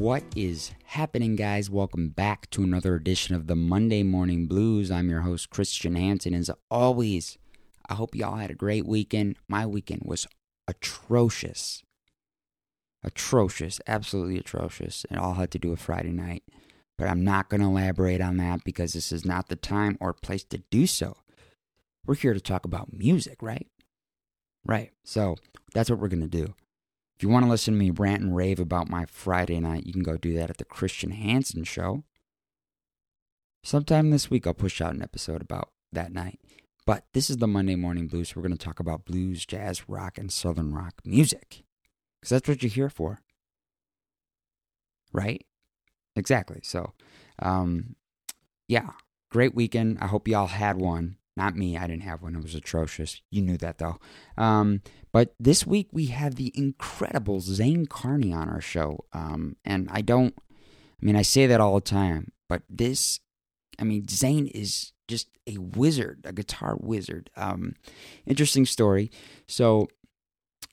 What is happening, guys? Welcome back to another edition of the Monday Morning Blues. I'm your host, Christian Hansen. As always, I hope y'all had a great weekend. My weekend was atrocious. Atrocious. Absolutely atrocious. It all had to do with Friday night. But I'm not going to elaborate on that because this is not the time or place to do so. We're here to talk about music, right? Right. So that's what we're going to do. If you want to listen to me rant and rave about my Friday night, you can go do that at the Christian Hansen Show. Sometime this week, I'll push out an episode about that night. But this is the Monday Morning Blues. We're going to talk about blues, jazz, rock, and southern rock music. Because that's what you're here for. Right? Exactly. So, um, yeah, great weekend. I hope y'all had one. Not me. I didn't have one. It was atrocious. You knew that though. Um, but this week we have the incredible Zane Carney on our show. Um, and I don't. I mean, I say that all the time, but this. I mean, Zane is just a wizard, a guitar wizard. Um, interesting story. So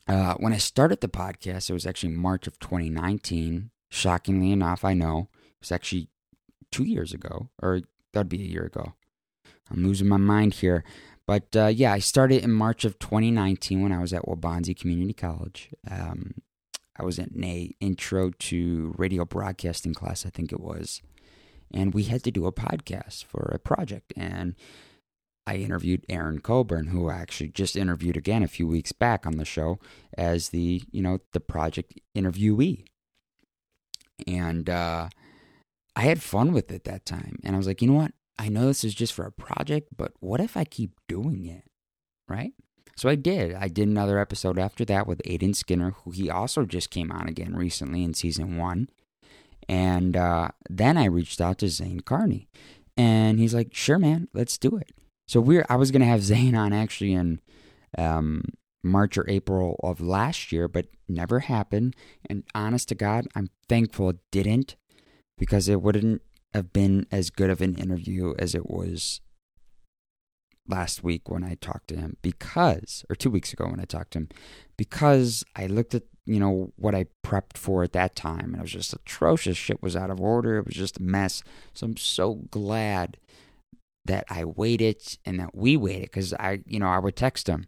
uh, when I started the podcast, it was actually March of 2019. Shockingly enough, I know it was actually two years ago, or that'd be a year ago. I'm losing my mind here. But uh, yeah, I started in March of 2019 when I was at Waubonsee Community College. Um, I was in a intro to radio broadcasting class, I think it was, and we had to do a podcast for a project. And I interviewed Aaron Coburn, who I actually just interviewed again a few weeks back on the show as the you know the project interviewee. And uh, I had fun with it that time, and I was like, you know what? I know this is just for a project, but what if I keep doing it? Right? So I did. I did another episode after that with Aiden Skinner, who he also just came on again recently in season one. And uh, then I reached out to Zane Carney, and he's like, "Sure, man, let's do it." So we're I was gonna have Zane on actually in um, March or April of last year, but never happened. And honest to God, I'm thankful it didn't because it wouldn't have been as good of an interview as it was last week when I talked to him because, or two weeks ago when I talked to him, because I looked at, you know, what I prepped for at that time and it was just atrocious. Shit was out of order. It was just a mess. So I'm so glad that I waited and that we waited because I, you know, I would text him.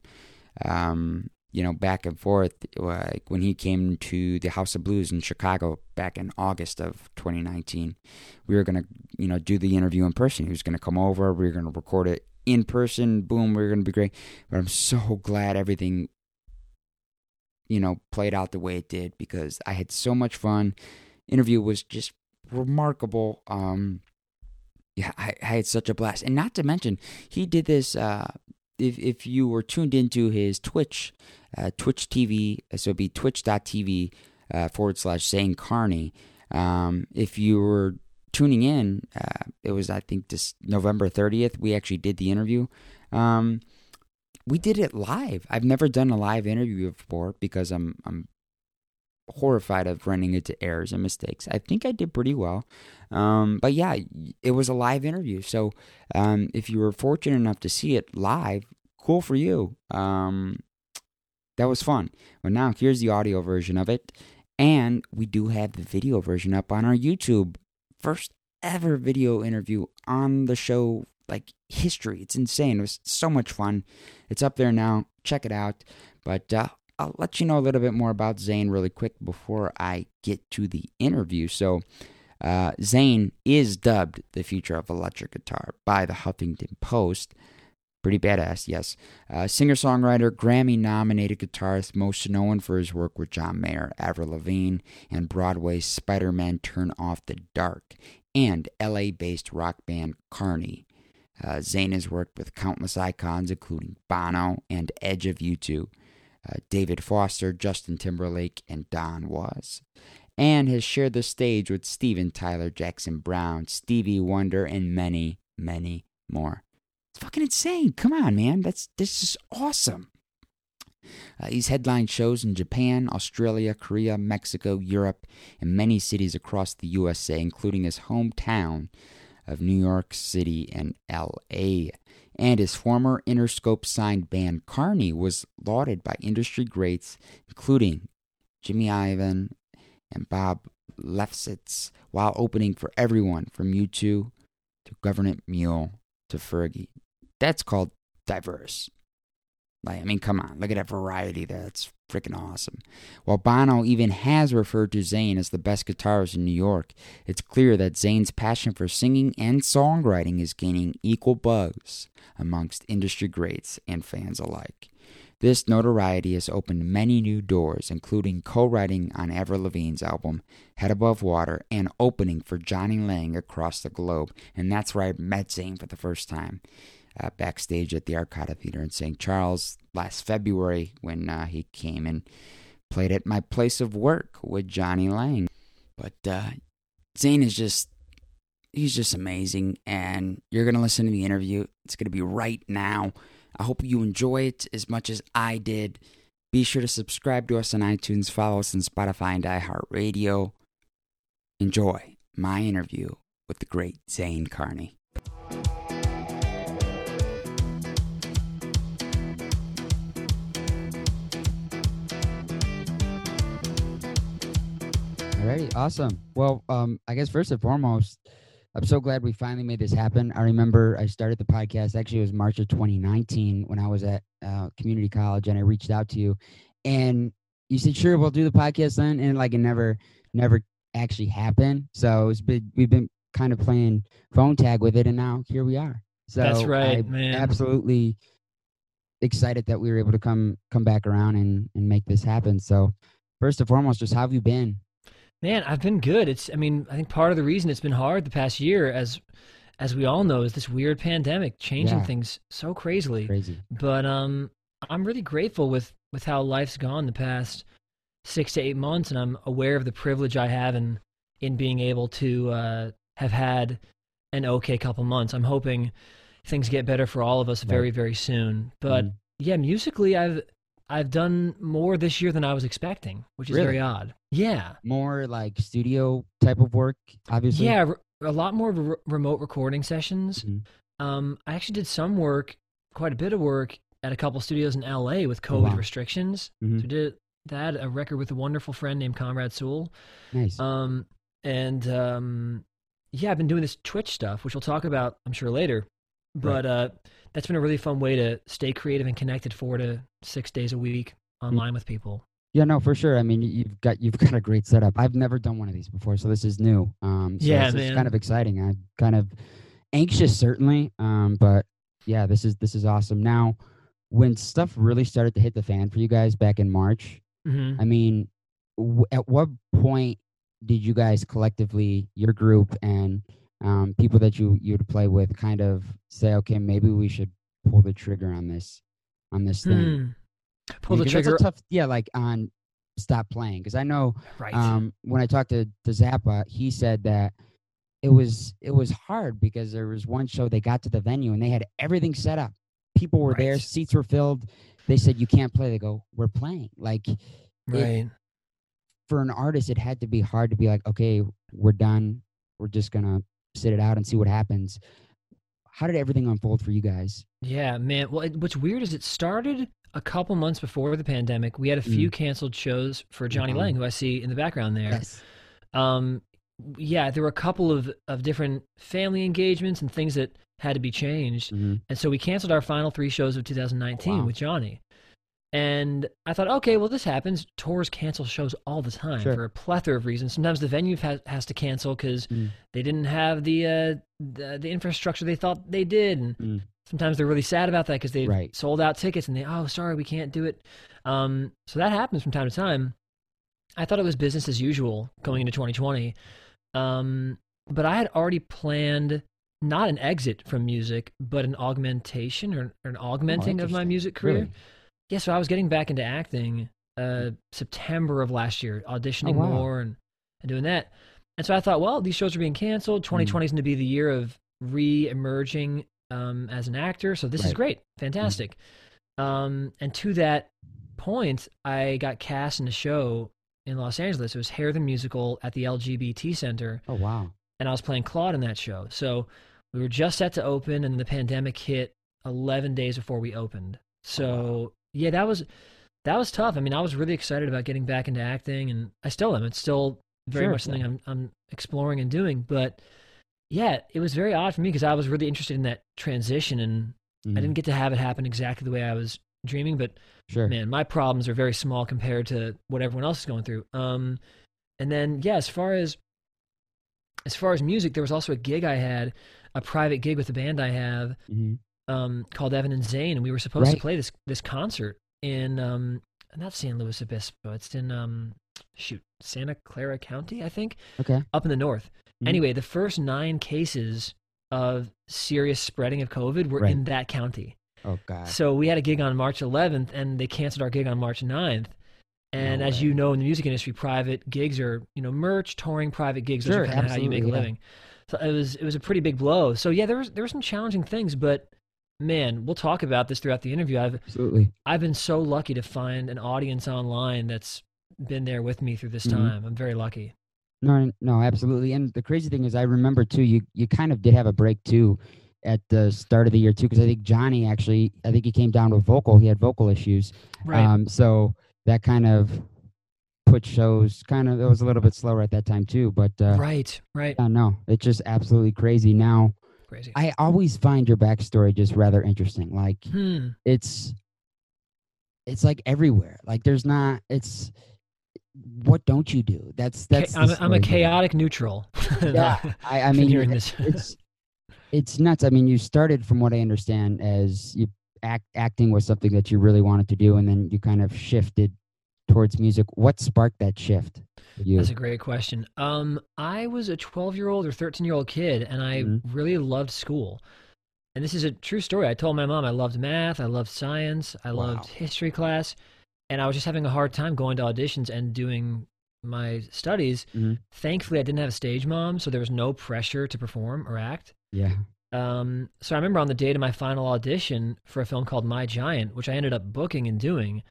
Um, you know, back and forth. Like when he came to the House of Blues in Chicago back in August of 2019, we were gonna, you know, do the interview in person. He was gonna come over. We were gonna record it in person. Boom, we are gonna be great. But I'm so glad everything, you know, played out the way it did because I had so much fun. Interview was just remarkable. Um, yeah, I, I had such a blast, and not to mention he did this. Uh, if if you were tuned into his Twitch uh, Twitch TV, so it'd be twitch.tv uh, forward slash Zane Carney. Um, if you were tuning in, uh, it was, I think, this November 30th, we actually did the interview. Um, we did it live. I've never done a live interview before because I'm, I'm horrified of running into errors and mistakes. I think I did pretty well. Um, but yeah, it was a live interview. So um, if you were fortunate enough to see it live, cool for you. Um, that was fun. But now here's the audio version of it. And we do have the video version up on our YouTube. First ever video interview on the show, like history. It's insane. It was so much fun. It's up there now. Check it out. But uh, I'll let you know a little bit more about Zane really quick before I get to the interview. So, uh, Zane is dubbed the future of electric guitar by the Huffington Post. Pretty badass, yes. Uh, Singer songwriter, Grammy nominated guitarist, most known for his work with John Mayer, Avril Lavigne, and Broadway's Spider Man Turn Off the Dark, and LA based rock band Carney. Uh, Zane has worked with countless icons, including Bono and Edge of U2, uh, David Foster, Justin Timberlake, and Don Was, and has shared the stage with Steven Tyler, Jackson Browne, Stevie Wonder, and many, many more. It's fucking insane. Come on, man. That's this is awesome. Uh, he's headlined shows in Japan, Australia, Korea, Mexico, Europe, and many cities across the USA, including his hometown of New York City and LA. And his former Interscope signed band Carney was lauded by industry greats, including Jimmy Iovine and Bob Lefsetz while opening for everyone from U2 to Government Mule to Fergie. That's called diverse. Like, I mean, come on, look at that variety there. That's freaking awesome. While Bono even has referred to Zane as the best guitarist in New York, it's clear that Zane's passion for singing and songwriting is gaining equal buzz amongst industry greats and fans alike. This notoriety has opened many new doors, including co writing on Avril Lavigne's album Head Above Water and opening for Jonny Lang across the globe. And that's where I met Zane for the first time uh, backstage at the Arcada Theater in St. Charles last February when uh, he came and played at my place of work with Jonny Lang. But uh, Zane is just, he's just amazing. And you're going to listen to the interview. It's going to be right now. I hope you enjoy it as much as I did. Be sure to subscribe to us on iTunes, follow us on Spotify and iHeartRadio. Enjoy my interview with the great zane Carney. Alrighty, awesome. Well, um, I guess first and foremost, I'm so glad we finally made this happen. I remember I started the podcast. Actually, it was March of 2019 when I was at uh, community college, and I reached out to you, and you said, "Sure, we'll do the podcast then." And like it never, never actually happened. So it's been we've been kind of playing phone tag with it, and now here we are. So That's right, I'm man. Absolutely excited that we were able to come come back around and and make this happen. So first and foremost, just how have you been? Man, I've been good. It's I mean, I think part of the reason it's been hard the past year as as we all know is this weird pandemic changing Yeah. things so crazily. Crazy. But um I'm really grateful with with how life's gone the past 6 to 8 months and I'm aware of the privilege I have in in being able to uh have had an okay couple months. I'm hoping things get better for all of us Right. very very soon. But Mhm. yeah, musically I've I've done more this year than I was expecting, which is Really? very odd. Yeah. more like studio type of work, obviously. Yeah, re- a lot more re- remote recording sessions. Mhm. Um, I actually did some work, quite a bit of work at a couple studios in LA with Oh, COVID wow. restrictions. Mhm. So we did that a record with a wonderful friend named Comrade Sewell. Nice. Um, and um, yeah, I've been doing this Twitch stuff, which we'll talk about, I'm sure later. But uh, that's been a really fun way to stay creative and connected for to six days a week Mm. online with people. yeah, no, for sure. I mean, you've got you've got a great setup. I've never done one of these before, so this is new. Um, so Yeah, is kind of exciting. I'm kind of anxious, certainly. Um, but yeah, this is this is awesome. Now, when stuff really started to hit the fan for you guys back in March, hmm I mean, w- at what point did you guys collectively, your group and um, people that you you would play with, kind of say, okay, maybe we should pull the trigger on this on this thing? Hmm. Pull I the mean, a trigger. tough, yeah, like on stop playing. Because I know right. um, when I talked to, to Zappa, he said that it was it was hard because there was one show they got to the venue and they had everything set up. People were there, seats were filled. They said you can't play. They go, we're playing. Like right. for an artist, it had to be hard to be like, okay, we're done. We're just gonna sit it out and see what happens. How did everything unfold for you guys? Yeah, man. Well, it, what's weird is it started a couple months before the pandemic. We had a few canceled shows for Jonny Wow. Lang, who I see in the background there. Yes. Um, yeah, there were a couple of, of different family engagements and things that had to be changed. Mhm. And so we canceled our final three shows of 2019 Wow. with Jonny. And I thought, okay, well, this happens. Tours cancel shows all the time Sure. for a plethora of reasons. Sometimes the venue has, has to cancel because Mm. they didn't have the, uh, the the infrastructure they thought they did, and Mm. sometimes they're really sad about that because they Right. sold out tickets and they, oh, sorry, we can't do it. Um, so that happens from time to time. I thought it was business as usual going into 2020. Um, but I had already planned not an exit from music, but an augmentation or, or an augmenting of my Oh, music career. Really? Yeah, so I was getting back into acting uh, September of last year, auditioning Oh, wow. more and, and doing that. And so I thought, well, these shows are being canceled. 2020 is going to be the year of re-emerging um, as an actor. So this is great, fantastic. Um, and to that point, I got cast in a show in Los Angeles. It was Hair the Musical at the LGBT Center, Oh wow. and I was playing Claude in that show. So we were just set to open, and the pandemic hit 11 days before we opened. So yeah, that was that was tough. I mean, I was really excited about getting back into acting, and I still am. It's still very Sure, much something I'm I'm exploring and doing. But yeah, it was very odd for me because I was really interested in that transition, and Mhm. I didn't get to have it happen exactly the way I was dreaming. But Sure. man, my problems are very small compared to what everyone else is going through. Um, and then yeah, as far as as far as music, there was also a gig I had, a private gig with a band I have Mhm. Um, called Evan and Zane, and we were supposed Right. to play this this concert in um, not San Luis Obispo, it's in um, shoot Santa Clara County, I think, Okay. up in the north. Mhm. Anyway, the first nine cases of serious spreading of COVID were Right. in that county. Oh God. So we had a gig on March 11th, and they canceled our gig on March 9th. And No as you know, in the music industry, private gigs are you know merch, touring, private gigs. Those Sure, are kind of how you make a yeah. living. So it was it was a pretty big blow. So yeah, there was there were some challenging things, but man, we'll talk about this throughout the interview. I've Absolutely. I've been so lucky to find an audience online that's been there with me through this Mhm. time. I'm very lucky. No, no, absolutely. And the crazy thing is, I remember too. You you kind of did have a break too at the start of the year too, because I think Jonny actually, I think he came down with vocal. He had vocal issues. Right. Um, so that kind of put shows kind of. It was a little bit slower at that time too. But uh, right. Right. yeah, no, it's just absolutely crazy. Now, Crazy. I always find your backstory just rather interesting. Like hmm. it's it's like everywhere. Like there's not. It's what don't you do? That's that's. I'm, a- I'm a chaotic neutral. Yeah, I, I mean, hearing this. it's it's nuts. I mean, you started from what I understand as you act acting was something that you really wanted to do, and then you kind of shifted towards music. What sparked that shift you? That's a great question. Um, I was a 12 year old or 13 year old kid, and I Mhm. really loved school. And this is a true story. I told my mom I loved math, I loved science, I loved history class, and I was just having a hard time going to auditions and doing my studies. Mhm. Thankfully, I didn't have a stage mom, so there was no pressure to perform or act. yeah, Um, so I remember on the date of my final audition for a film called My Giant, which I ended up booking and doing.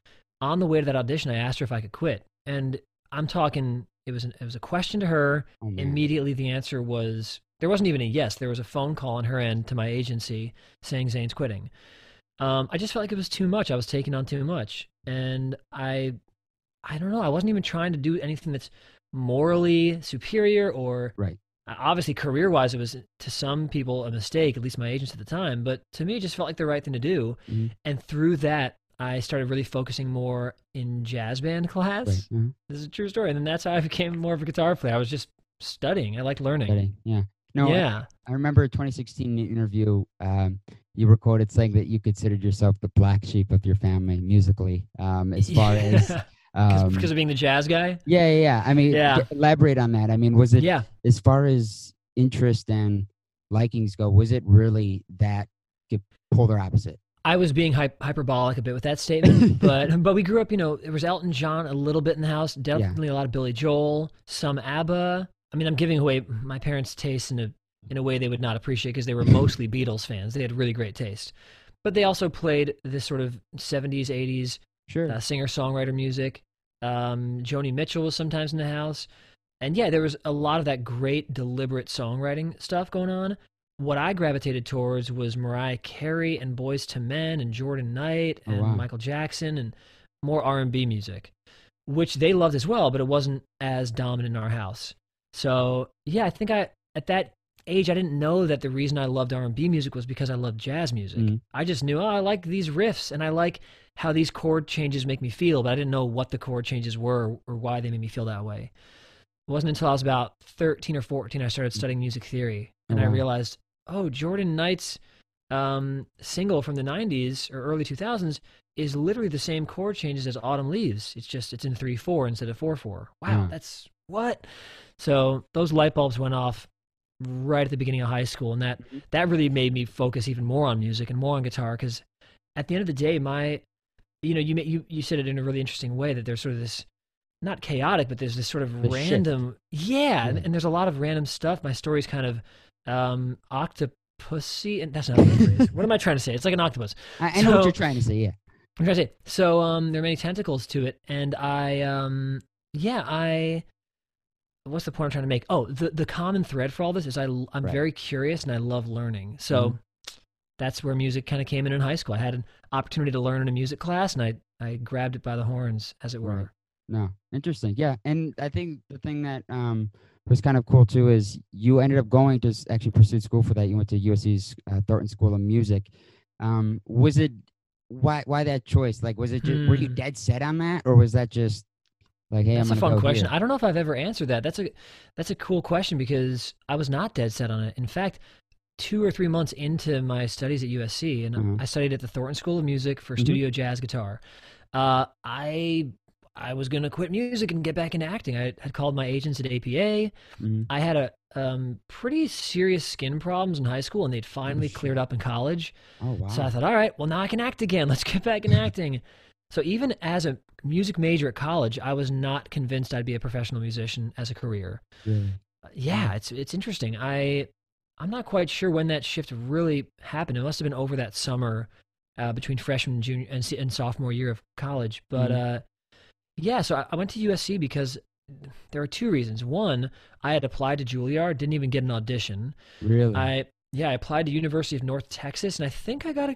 On the way to that audition, I asked her if I could quit, and I'm talking. It was an, it was a question to her. oh Immediately, the answer was there wasn't even a yes. There was a phone call on her end to my agency saying Zane's quitting. Um, I just felt like it was too much. I was taking on too much, and I, I don't know. I wasn't even trying to do anything that's morally superior or Right. obviously career wise it was to some people a mistake at least my agents at the time but to me it just felt like the right thing to do Mhm. and through that i started really focusing more in jazz band class right. uh-huh. this is a true story and then that's how i became more of a guitar player i was just studying i liked learning Studying, Yeah. No, I- yeah I remember a 2016 interview. Um, you were quoted saying that you considered yourself the black sheep of your family musically, um, as far as um, because of being the jazz guy yeah, yeah, yeah. I mean, Yeah. elaborate on that. I mean, was it yeah as far as interest and likings go? Was it really that polar opposite? I was being hy- hyperbolic a bit with that statement, but but we grew up. You know, there was Elton John a little bit in the house. Definitely a lot of Billy Joel, some ABBA. I mean, I'm giving away my parents' taste in a in a way they would not appreciate because they were mostly Beatles fans. They had really great taste, but they also played this sort of 70s, 80s Sure. uh, singer songwriter music. Um, Joni Mitchell was sometimes in the house. And yeah, there was a lot of that great, deliberate songwriting stuff going on. What I gravitated towards was Mariah Carey and Boyz II Men and Jordan Knight Oh, and wow. Michael Jackson and more R&B music, which they loved as well, but it wasn't as dominant in our house. So yeah, I think I at that age I didn't know that the reason I loved R&B music was because I loved jazz music. Mhm. I just knew oh, I like these riffs and I like how these chord changes make me feel, but I didn't know what the chord changes were or why they made me feel that way. It wasn't until I was about 13 or 14 I started studying music theory and Oh, I realized, oh, Jordan Knight's um, single from the 90s or early 2000s is literally the same chord changes as Autumn Leaves. It's just it's in 3/4 instead of 4/4. Wow, Yeah. that's what? So those light bulbs went off right at the beginning of high school and that Mhm. that really made me focus even more on music and more on guitar cuz at the end of the day my you know you you you said it in a really interesting way that there's sort of this not chaotic but there's this sort of The shift. random yeah, And, Yeah. and there's a lot of random stuff my story's kind of um octopusy and that's not good what am i trying to say it's like an octopus I, I know what you're trying to say. Yeah. I'm trying to say. So um, there are many tentacles to it, and I um, yeah, I. What's the point I'm trying to make? Oh, the the common thread for all this is I I'm Right. very curious and I love learning. So Mhm. that's where music kind of came in in high school. I had an opportunity to learn in a music class, and I I grabbed it by the horns, as it were. Right. No, interesting. Yeah, and I think the thing that um was kind of cool too is you ended up going to actually pursue school for that. You went to USC's uh, Thornton School of Music. Um, was it why why that choice? Like, was it just were you Hmm. dead set on that, or was that just like, hey, That's I'm a fun question. here? I don't know if I've ever answered that. That's a that's a cool question because I was not dead set on it. In fact, two or three months into my studies at USC, and Mhm. I studied at the Thornton School of Music for Mhm. studio jazz guitar. Uh, I I was gonna quit music and get back into acting. I had called my agents at APA. Mhm. I had a um, pretty serious skin problems in high school, and they'd finally shit. cleared up in college. Oh wow. So I thought, all right, well now I can act again. Let's get back in acting. So even as a music major at college, I was not convinced I'd be a professional musician as a career. Really? Yeah, it's it's interesting. I I'm not quite sure when that shift really happened. It must have been over that summer uh, between freshman and junior and, and sophomore year of college. But Mhm. uh, yeah, so I, I went to USC because there are two reasons. One, I had applied to Juilliard, didn't even get an audition. Really? I yeah, I applied to University of North Texas, and I think I got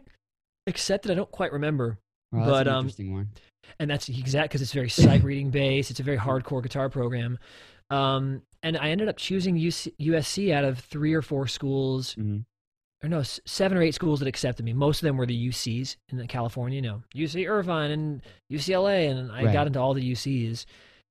accepted. I don't quite remember, that's but, an um, interesting one. and that's exact because it's very sight reading based. It's a very hardcore guitar program, um, and I ended up choosing UC, USC out of three or four schools, Mhm. Or no, seven or eight schools that accepted me. Most of them were the UCs in the California, you know, UC Irvine and UCLA, and I Right. got into all the UCs,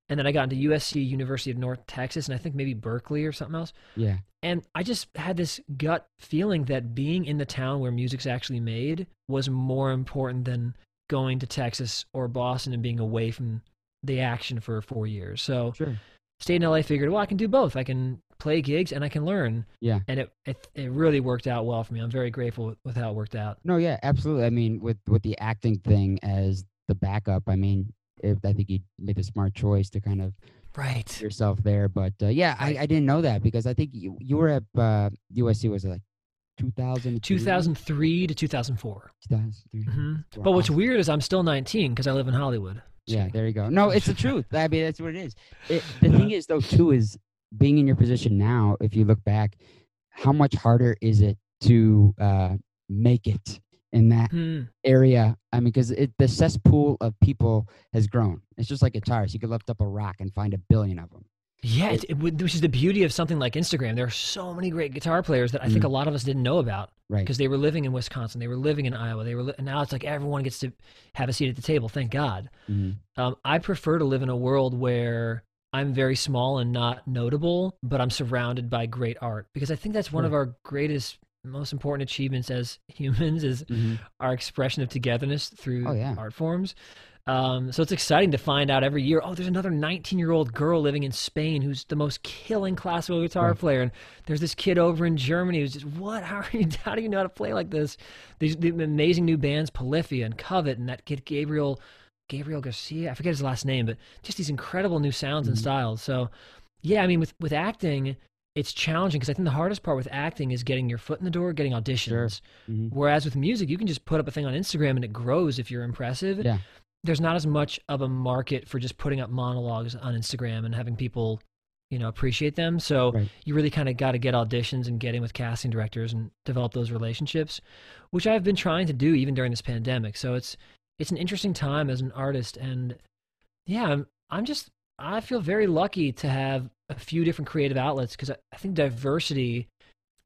and then I got into USC, University of North Texas, and I think maybe Berkeley or something else. Yeah. And I just had this gut feeling that being in the town where music's actually made was more important than going to Texas or Boston and being away from the action for four years. So Sure. Stayed in LA, figured, well, I can do both. I can play gigs and I can learn. Yeah. And it it, it really worked out well for me. I'm very grateful with, with how it worked out. No, yeah, absolutely. I mean, with with the acting thing as the backup, I mean, if, I think you made the smart choice to kind of Right. yourself there. But uh, yeah, Right. I, I didn't know that because I think you, you were at uh, USC was it like 2000 2003 to 2004. 2003. hmm But what's weird is I'm still 19 because I live in Hollywood. Yeah, there you go. No, it's the truth. I mean, that's what it is. It, the thing is, though, too, is being in your position now. If you look back, how much harder is it to uh, make it in that Hmm. area? I mean, because the cesspool of people has grown. It's just like guitars. You could lift up a rock and find a billion of them. Yeah, It- it, which is the beauty of something like Instagram. There are so many great guitar players that I think Mhm. a lot of us didn't know about Right. because they were living in Wisconsin, they were living in Iowa, they were li- and now it's like everyone gets to have a seat at the table. Thank God. Mhm. Um, I prefer to live in a world where I'm very small and not notable, but I'm surrounded by great art because I think that's one of our greatest, most important achievements as humans is Mhm. our expression of togetherness through Oh, yeah. art forms. Um, so it's exciting to find out every year. Oh, there's another 19 year old girl living in Spain who's the most killing classical guitar Right. player, and there's this kid over in Germany who's just what? How are you? How do you know how to play like this? These the amazing new bands, Polyphia and Covet, and that kid Gabriel, Gabriel Garcia. I forget his last name, but just these incredible new sounds and Mhm. styles. So, yeah, I mean, with with acting. It's challenging because I think the hardest part with acting is getting your foot in the door, getting auditions. Mhm. Whereas with music, you can just put up a thing on Instagram and it grows if you're impressive. Yeah. There's not as much of a market for just putting up monologues on Instagram and having people, you know, appreciate them. So Right. you really kind of got to get auditions and get in with casting directors and develop those relationships, which I've been trying to do even during this pandemic. So it's it's an interesting time as an artist and yeah, I'm I'm just I feel very lucky to have a few different creative outlets because I, I think diversity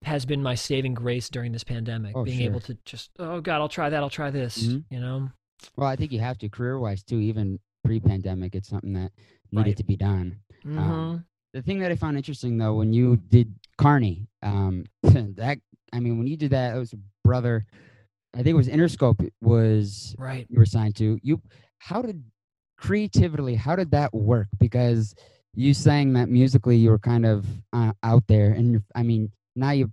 has been my saving grace during this pandemic. Oh, being sure. able to just oh god, I'll try that, I'll try this. Mhm. You know, Well, I think you have to career wise too. Even pre-pandemic, it's something that needed Right. to be done. Mhm. The thing that I found interesting though, when you did Carney, um, that I mean, when you did that, it was a brother. I think it was Interscope was right? you were signed to. You, how did creatively? How did that work? Because you sang that musically, you were kind of uh, out there, and I mean, now you.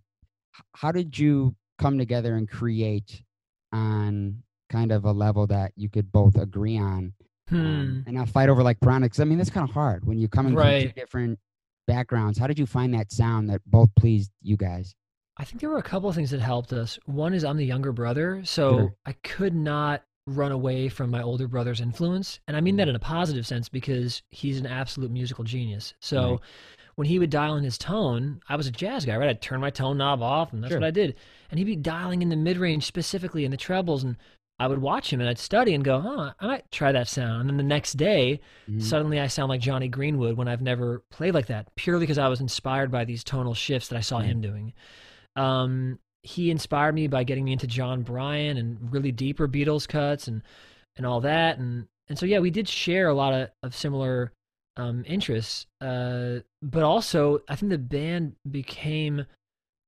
How did you come together and create on kind of a level that you could both agree on Hmm. um, and not fight over like. 'cause, I mean, that's kind of hard when you're coming from two different backgrounds. How did you find that sound that both pleased you guys? I think there were a couple of things that helped us. One is I'm the younger brother, so Sure. I could not run away from my older brother's influence. And I mean that in a positive sense because he's an absolute musical genius. So Right. when he would dial in his tone, I was a jazz guy, right? I'd turn my tone knob off and that's Sure. what I did. And he'd be dialing in the mid range specifically in the trebles and I would watch him and I'd study and go, huh, I might try that sound. And then the next day, Mhm. suddenly I sound like Jonny Greenwood when I've never played like that, purely because I was inspired by these tonal shifts that I saw Right. him doing. Um, he inspired me by getting me into Jon Brion and really deeper Beatles cuts and and all that. And and so yeah, we did share a lot of, of similar um, interests. Uh, but also, I think the band became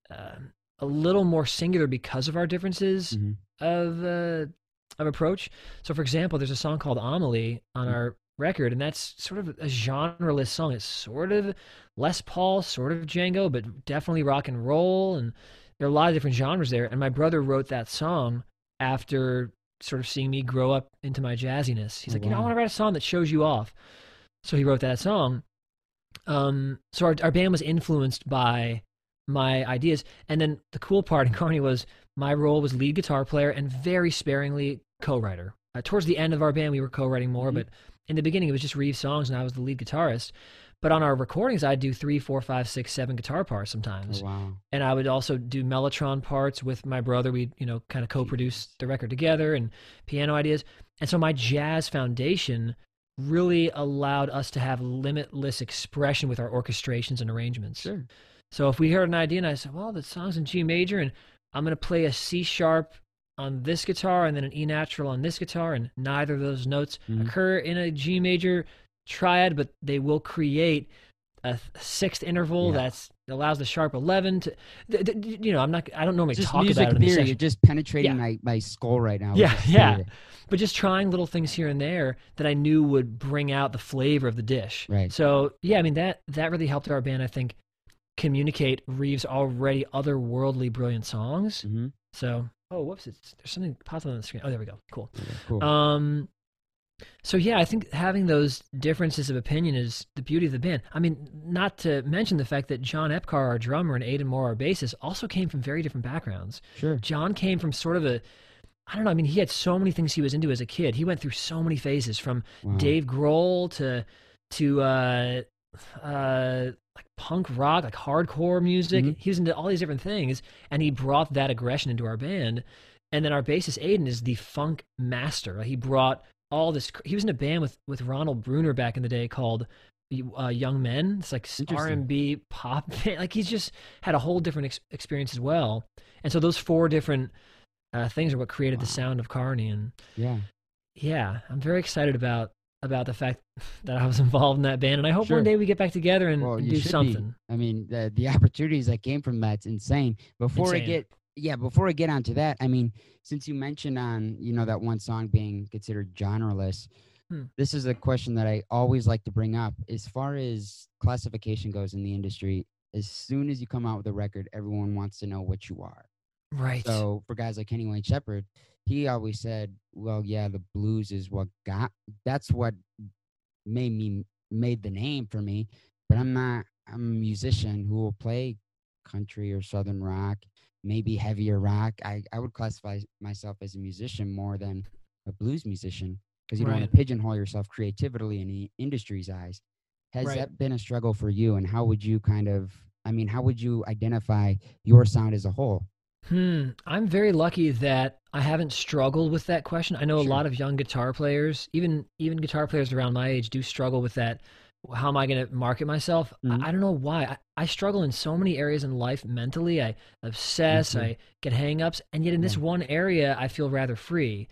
uh, a little more singular because of our differences Mhm. of uh, of approach. So, for example, there's a song called Amelie on Mhm. our record, and that's sort of a genreless song. It's sort of Les Paul, sort of Django, but definitely rock and roll, and there are a lot of different genres there. And my brother wrote that song after sort of seeing me grow up into my jazziness. He's Oh, like, you know, I want to write a song that shows you off. So he wrote that song. Um, so our our band was influenced by my ideas, and then the cool part in Carney was my role was lead guitar player and very sparingly co-writer. Uh, towards the end of our band, we were co-writing more, Mhm. but in the beginning, it was just Reeve's songs, and I was the lead guitarist. But on our recordings, I'd do three, four, five, six, seven guitar parts sometimes, Oh, wow. and I would also do mellotron parts with my brother. We, you know, kind of co-produce the record together and piano ideas. And so my jazz foundation really allowed us to have limitless expression with our orchestrations and arrangements. Sure. So if we heard an idea and I said, well, the song's in G major and I'm going to play a C sharp on this guitar and then an E natural on this guitar, and neither of those notes Mhm. occur in a G major triad, but they will create a sixth interval Yeah. that's allows the sharp 11 to, th- th- you know, I'm not, I don't normally Just talk music about it the theory. You're just penetrating Yeah. my, my skull right now. Yeah, yeah. theory. but just trying little things here and there that I knew would bring out the flavor of the dish. Right. So yeah, I mean that that really helped our band, I think, communicate Reeve's already otherworldly brilliant songs. Mhm. So oh, whoops, it's, there's something popped on the screen. Oh, there we go. Cool. Cool. Um, so yeah, I think having those differences of opinion is the beauty of the band. I mean, not to mention the fact that Jon Epcar, our drummer, and Aiden Moore, our bassist, also came from very different backgrounds. sure. John came from sort of a I don't know. I mean, he had so many things he was into as a kid. He went through so many phases from Wow. Dave Grohl to to uh, uh, like punk rock, like hardcore music. Mhm. He was into all these different things, and he brought that aggression into our band. And then our bassist Aiden is the funk master. He brought all this. He was in a band with with Ronald Bruner back in the day called uh, Young Men. It's like R and B pop. band. Like he's just had a whole different ex- experience as well. And so those four different uh, things are what created the sound of Carney. And Yeah. yeah, I'm very excited about about the fact that I was involved in that band, and I hope Sure. one day we get back together and, Well, and do should be. something. I mean, the the opportunities that came from that's insane. Before I get yeah, before I get onto that, I mean, since you mentioned on you know that one song being considered genreless, Hmm. this is a question that I always like to bring up. As far as classification goes in the industry, as soon as you come out with a record, everyone wants to know what you are. Right. So for guys like Kenny Wayne Shepherd, he always said, "Well, yeah, the blues is what got. That's what made me made the name for me. But I'm not. I'm a musician who will play country or southern rock, maybe heavier rock. I I would classify myself as a musician more than a blues musician because you don't want to pigeonhole yourself creatively in the industry's eyes. Has Right. that been a struggle for you? And how would you kind of? I mean, how would you identify your sound as a whole? Hmm. I'm very lucky that I haven't struggled with that question. I know a lot of young guitar players, even even guitar players around my age, do struggle with that. How am I going to market myself? I- Mhm. I, don't know why. I, I struggle in so many areas in life mentally. I obsess. too. I get hangups, and yet in this one area, I feel rather free.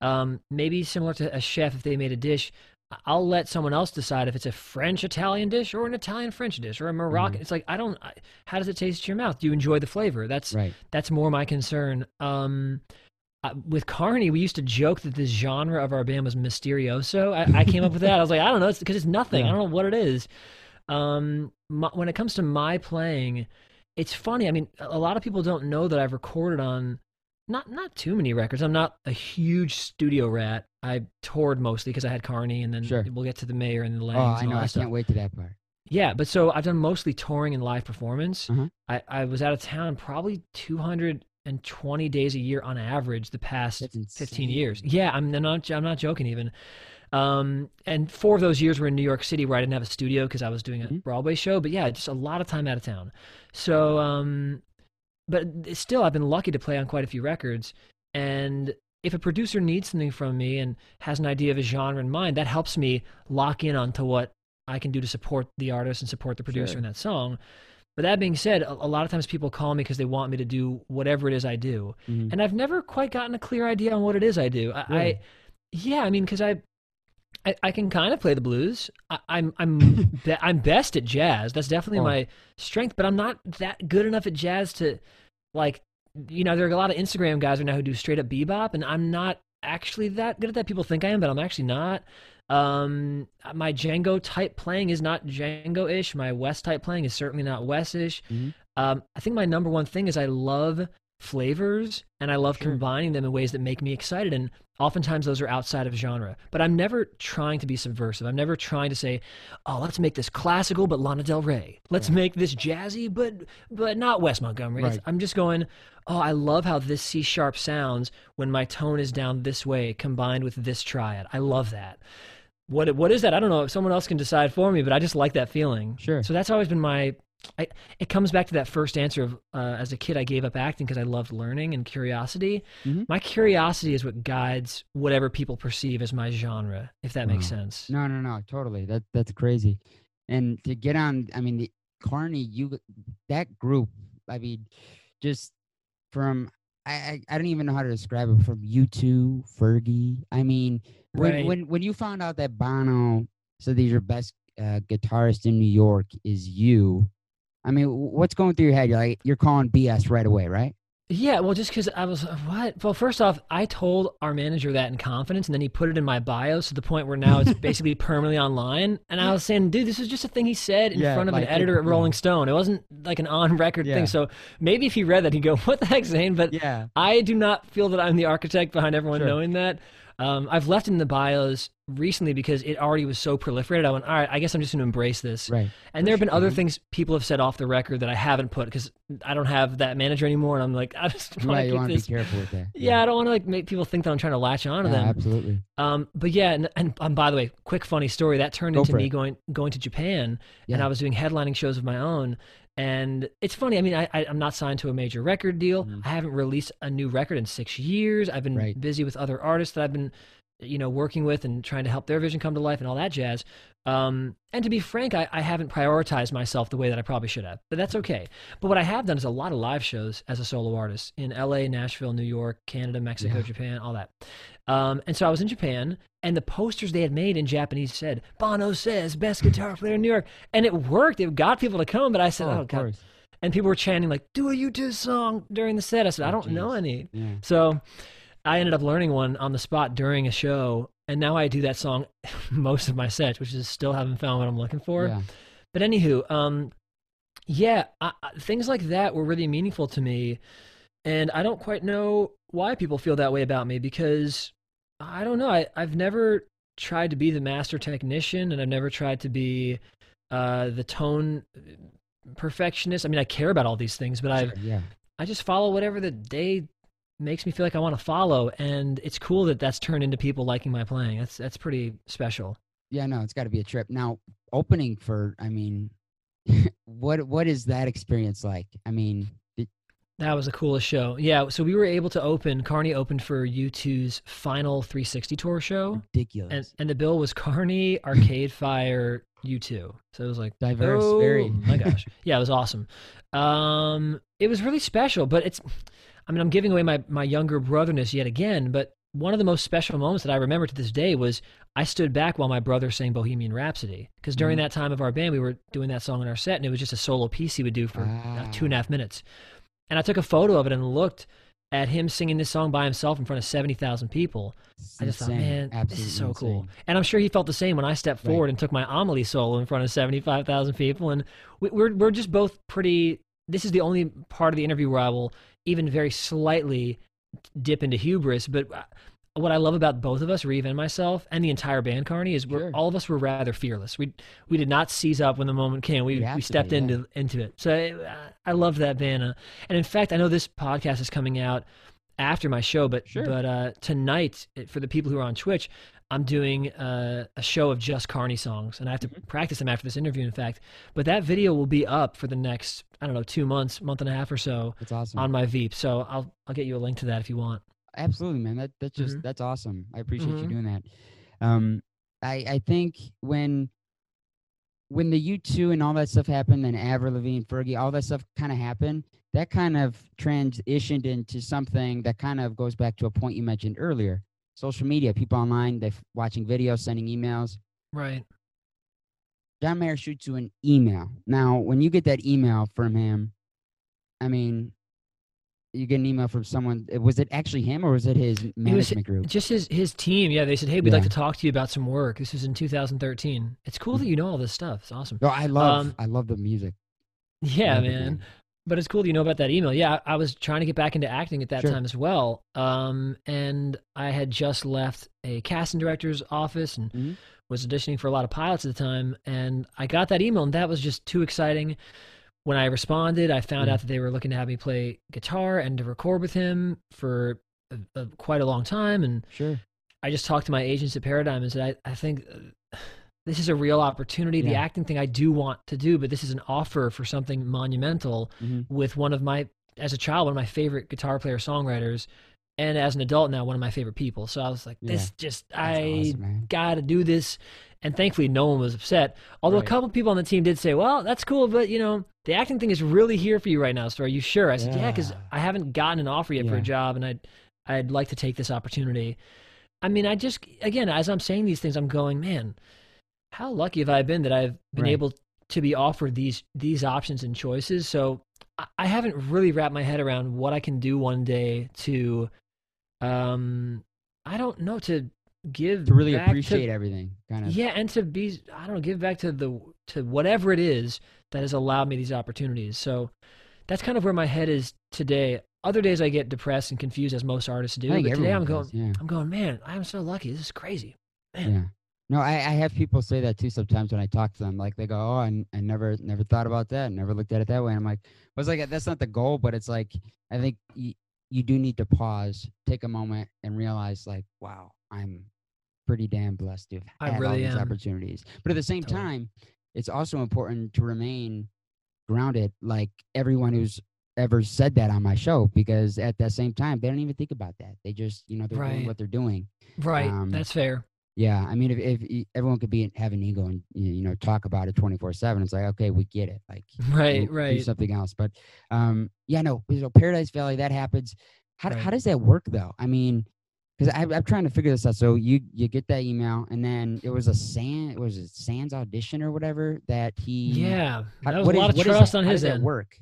Um, maybe similar to a chef, if they made a dish, I- I'll let someone else decide if it's a French Italian dish or an Italian French dish or a Moroccan. Mhm. It's like I don't. I, how does it taste to your mouth? Do you enjoy the flavor? That's Right. that's more my concern. Um, uh, with Carney, we used to joke that the genre of our band was Mysterioso. I, I came up with that. I was like, I don't know, it's because it's nothing. I don't know what it is. Um, my, when it comes to my playing, it's funny. I mean, a lot of people don't know that I've recorded on not not too many records. I'm not a huge studio rat. I toured mostly because I had Carney, and then Sure. we'll get to the Mayer and the Langs Oh, and I all know. that I stuff. can't wait to that part. Yeah, but so I've done mostly touring and live performance. Uh-huh. I, I was out of town probably 220 days a year on average the past 15 years. Yeah, I'm not I'm not joking even. Um, and four of those years were in New York City where I didn't have a studio because I was doing a Mhm. Broadway show. But yeah, just a lot of time out of town. So, um, but still, I've been lucky to play on quite a few records. And if a producer needs something from me and has an idea of a genre in mind, that helps me lock in onto what I can do to support the artist and support the producer Sure. in that song. But that being said, a, a lot of times people call me because they want me to do whatever it is I do, Mhm. and I've never quite gotten a clear idea on what it is I do. I, Really? I yeah, I mean, because I, I, I can kind of play the blues. I, I'm I'm be, I'm best at jazz. That's definitely Oh. my strength. But I'm not that good enough at jazz to, like, you know, there are a lot of Instagram guys right now who do straight up bebop, and I'm not actually that good at that. People think I am, but I'm actually not. Um, my Django type playing is not Django ish. My Wes type playing is certainly not Wes ish. Mhm. Um, I think my number one thing is I love flavors and I love Sure. combining them in ways that make me excited. And oftentimes those are outside of genre. But I'm never trying to be subversive. I'm never trying to say, "Oh, let's make this classical but Lana Del Rey. Let's make this jazzy but but not Wes Montgomery." Right. I'm just going, "Oh, I love how this C sharp sounds when my tone is down this way combined with this triad. I love that." What what is that? I don't know. If someone else can decide for me, but I just like that feeling. Sure. So that's always been my. I, it comes back to that first answer of uh, as a kid I gave up acting because I loved learning and curiosity. Mhm. My curiosity is what guides whatever people perceive as my genre, if that makes sense. No, no, no, totally. That that's crazy. And to get on, I mean, the Carney, you that group. I mean, just from I, I I don't even know how to describe it. From U2, Fergie. I mean, when Right. when when you found out that Bono said that your best uh, guitarist in New York is you. I mean, what's going through your head? You're like, you're calling BS right away, right? Yeah, well, just because I was uh, what? Well, first off, I told our manager that in confidence, and then he put it in my bio to the point where now it's basically permanently online. And I was saying, dude, this is just a thing he said in Yeah, front of like an it- editor at. Rolling Stone. It wasn't like an on-record Yeah. thing. So maybe if he read that, he'd go, "What the heck, Zane?" But Yeah. I do not feel that I'm the architect behind everyone Sure. knowing that. Um, I've left in the bios recently because it already was so proliferated. I went, all right, I guess I'm just going to embrace this. Right. And there have been other Mhm. things people have said off the record that I haven't put because I don't have that manager anymore, and I'm like, I just want Right. to You keep want to be this. careful with that. Yeah, I don't want to like make people think that I'm trying to latch on to Yeah, them. absolutely. Um, but yeah, and, and um, by the way, quick funny story that turned Go into me it. going going to Japan, and I was doing headlining shows of my own. And it's funny. I mean, I, I I'm not signed to a major record deal. Mhm. I haven't released a new record in six years. I've been Right. busy with other artists that I've been, you know, working with and trying to help their vision come to life and all that jazz. Um, and to be frank, I, I haven't prioritized myself the way that I probably should have, but that's okay. But what I have done is a lot of live shows as a solo artist in LA, Nashville, New York, Canada, Mexico, Yeah. Japan, all that. Um, and so I was in Japan, and the posters they had made in Japanese said, Bono says, best guitar player in New York. And it worked. It got people to come, but I said, oh, of God. course. And people were chanting, like, do a U2 song during the set. I said, I Oh, don't know any. Yeah. So I ended up learning one on the spot during a show, and now I do that song most of my sets, which is still haven't found what I'm looking for. Yeah. But anywho, um, yeah, I, things like that were really meaningful to me, and I don't quite know why people feel that way about me because I don't know. I, I've never tried to be the master technician, and I've never tried to be uh, the tone perfectionist. I mean, I care about all these things, but I Sure, yeah. I just follow whatever the day makes me feel like I want to follow, and it's cool that that's turned into people liking my playing. That's that's pretty special. Yeah, no, it's got to be a trip. Now, opening for, I mean, what what is that experience like? I mean, it, That was the coolest show. Yeah, so we were able to open. Carney opened for U2's final 360 tour show, ridiculous. and and the bill was Carney, Arcade Fire, U2. So it was like Diverse, oh, very. my gosh, yeah, it was awesome. Um, it was really special, but it's. I mean, I'm giving away my my younger brotherness yet again, but one of the most special moments that I remember to this day was I stood back while my brother sang Bohemian Rhapsody because during Mhm. that time of our band we were doing that song in our set, and it was just a solo piece he would do for uh, two and a half minutes. And I took a photo of it and looked at him singing this song by himself in front of 70,000 people. It's I just thought, insane, man, this is so cool. And I'm sure he felt the same when I stepped Right. forward and took my Amelie solo in front of 75,000 people. And we, we're, we're just both pretty. This is the only part of the interview where I will even very slightly dip into hubris. But uh, what I love about both of us, Reeve and myself, and the entire band, Carney, is we're, Sure. all of us were rather fearless. We we did not seize up when the moment came. We we stepped be, yeah. into into it. So uh, I love that band. Uh, and in fact, I know this podcast is coming out after my show, but Sure. but uh, tonight for the people who are on Twitch, I'm doing uh, a show of just Carney songs, and I have to Mm-hmm. practice them after this interview. In fact, but that video will be up for the next I don't know two months, month and a half or so It's awesome. on my Veep. So I'll I'll get you a link to that if you want. absolutely, man. That that's just Mhm. that's awesome. I appreciate you Mhm. doing that. Um, I I think when when the U two and all that stuff happened, and Avril Lavigne, Fergie, all that stuff kind of happened. That kind of transitioned into something that kind of goes back to a point you mentioned earlier. Social media, people online, they're watching videos, sending emails. Right. John Mayer shoots you an email. Now, when you get that email from him, I mean, you get an email from someone. Was it actually him or was it his management group? Just his his team. Yeah, they said, "Hey, we'd like to talk to you about some work." This was in 2013. It's cool that you know all this stuff. It's awesome. Oh, I love, Um, I love the music. Yeah, Love man. But it's cool you know about that email. Yeah, I, was trying to get back into acting at that Sure. time as well. Um, and I had just left a casting director's office and Mhm. was auditioning for a lot of pilots at the time. And I got that email, and that was just too exciting. When I responded, I found Yeah. out that they were looking to have me play guitar and to record with him for a, a, quite a long time. And Sure. I just talked to my agents at Paradigm and said, I, I think uh, this is a real opportunity. The acting thing I do want to do, but this is an offer for something monumental Mhm. with one of my, as a child, one of my favorite guitar player songwriters, and as an adult now, one of my favorite people. So I was like, this just, That's I awesome, got to do this. And thankfully, no one was upset. Although Right. a couple people on the team did say, well, that's cool, but you know, the acting thing is really here for you right now. So are you sure? I said, yeah, because Yeah. I haven't gotten an offer yet for a job and I'd, I'd like to take this opportunity. I mean, I just, again, as I'm saying these things, I'm going, man, how lucky have I been that I've been Right. able to be offered these, these options and choices. So I, haven't really wrapped my head around what I can do one day to, um, I don't know, to give To really back appreciate everything, kind of. yeah, and to be I don't know, give back to the to whatever it is that has allowed me these opportunities. So that's kind of where my head is today. Other days I get depressed and confused as most artists do, but today I'm going does, yeah. I'm going, man, I'm so lucky. This is crazy. Man. No, I, I have people say that too sometimes when I talk to them. Like they go, "Oh, I, I never never thought about that. Never looked at it that way." And I'm like, "I was like, that's not the goal, but it's like I think y- you do need to pause, take a moment, and realize, like, wow, I'm pretty damn blessed to have I had all these am. opportunities. But at the same Totally. time, it's also important to remain grounded, like everyone who's ever said that on my show, because at that same time, they don't even think about that. They just, you know, they're doing what they're doing. Right. Um, that's fair. Yeah, I mean, if, if everyone could be have an ego and you know talk about it twenty four seven, it's like okay, we get it. Like, Right, we'll Do something else, but um, yeah, no. So Paradise Valley, that happens. How d- how does that work though? I mean, because I'm trying to figure this out. So you you get that email, and then it was a Sand was it Sands audition or whatever that he Yeah. how- That was what a is- lot of trust on How his end. work?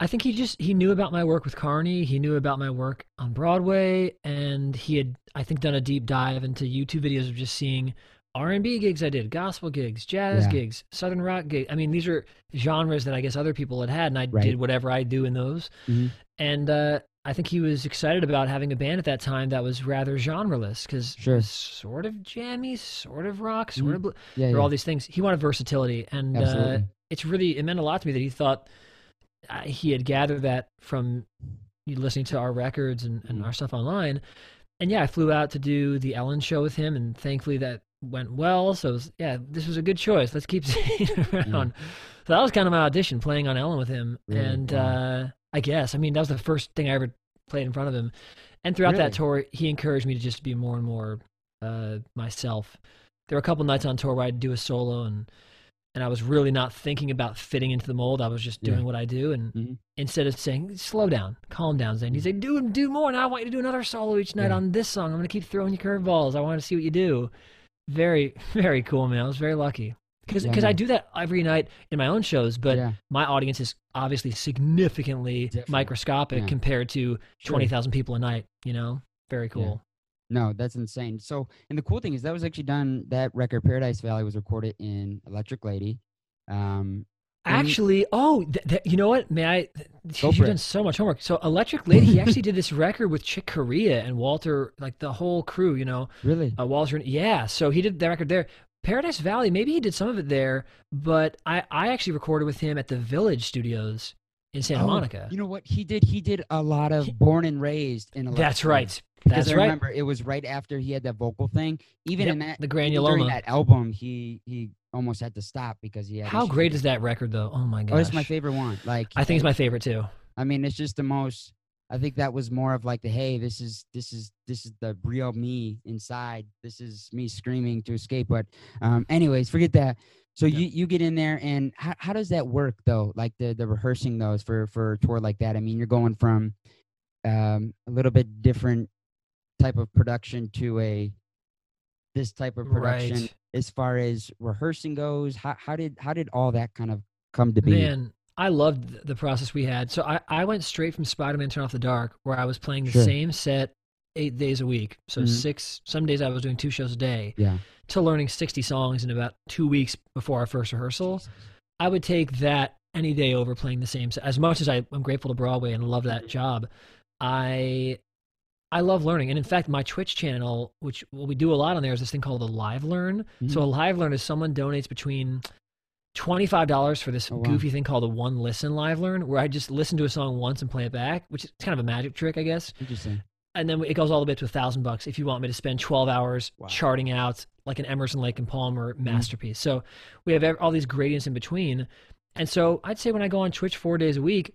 I think he just he knew about my work with Carney. He knew about my work on Broadway, and he had I think done a deep dive into YouTube videos of just seeing R and B gigs I did, gospel gigs, jazz Yeah. gigs, southern rock gigs. I mean, these are genres that I guess other people had had, and I Right. did whatever I do in those. Mhm. And uh, I think he was excited about having a band at that time that was rather genreless because Sure. sort of jammy, sort of rock, sort Mhm. of. Bl- Yeah, there were yeah. all these things. He wanted versatility, and uh, it's really it meant a lot to me that he thought uh, he had gathered that from listening to our records and, and our stuff online. And yeah, I flew out to do the Ellen show with him, and thankfully that went well. So it was- yeah, this was a good choice. Let's keep seeing it around. So that was kind of my audition, playing on Ellen with him. Really? And Wow. uh, I guess I mean that was the first thing I ever played in front of him. And throughout Really? that tour, he encouraged me to just be more and more uh, myself. There were a couple nights on tour where I'd do a solo and and I was really not thinking about fitting into the mold. I was just Yeah. doing what I do, and Mhm. instead of saying "slow down, calm down," Zane, you say "do do more." Now I want you to do another solo each night Yeah. on this song. I'm going to keep throwing you curveballs. I want to see what you do. Very very cool, man. I was very lucky because Yeah, because I do that every night in my own shows, but yeah. my audience is obviously significantly Different. microscopic Yeah. compared to twenty thousand people a night. You know, very cool. No, that's insane. So, and the cool thing is that was actually done. That record, Paradise Valley, was recorded in Electric Lady. Um, Actually, oh, th- th- you know what? May I? Go You've done so much homework. So, Electric Lady, he actually did this record with Chick Corea and Walter, like the whole crew. You know, really, uh, Walter. Yeah, so he did the record there. Paradise Valley, maybe he did some of it there, but I, I actually recorded with him at the Village Studios in Santa Oh, Monica. You know what? He did. He did a lot of Born and Raised in. That's right. Because That's I right. remember it was right after he had that vocal thing. Even Yep, in that, the even during that album, he he almost had to stop because he had. How great is that record, though? Oh my god! Oh, it's my favorite one. Like I think it's my favorite too. I mean, it's just the most I think that was more of like the hey, this is this is this is the real me inside. This is me screaming to escape. But um, anyways, forget that. So Yeah. you you get in there, and how how does that work though? Like the the rehearsing those for for a tour like that. I mean, you're going from um a little bit different type of production to a this type of production Right. as far as rehearsing goes. How how did how did all that kind of come to be? Man, I loved the process we had. So I, I went straight from Spider-Man Turn Off the Dark, where I was playing the Sure. same set eight days a week. So Mhm. six, some days I was doing two shows a day, Yeah. to learning 60 songs in about two weeks before our first rehearsal. I would take that any day over playing the same. As much as I, I'm grateful to Broadway and love that job, I I love learning. And in fact, my Twitch channel, which what we do a lot on there, is this thing called a live learn. So a live learn is someone donates between $25 for this Oh, wow. goofy thing called a one listen live learn, where I just listen to a song once and play it back, which is kind of a magic trick, I guess Interesting. And then it goes all the way up to a thousand bucks if you want me to spend 12 hours Wow. charting out like an emerson lake and palmer Mm-hmm. masterpiece. So we have all these gradients in between. And so i'd say when i go on twitch four days a week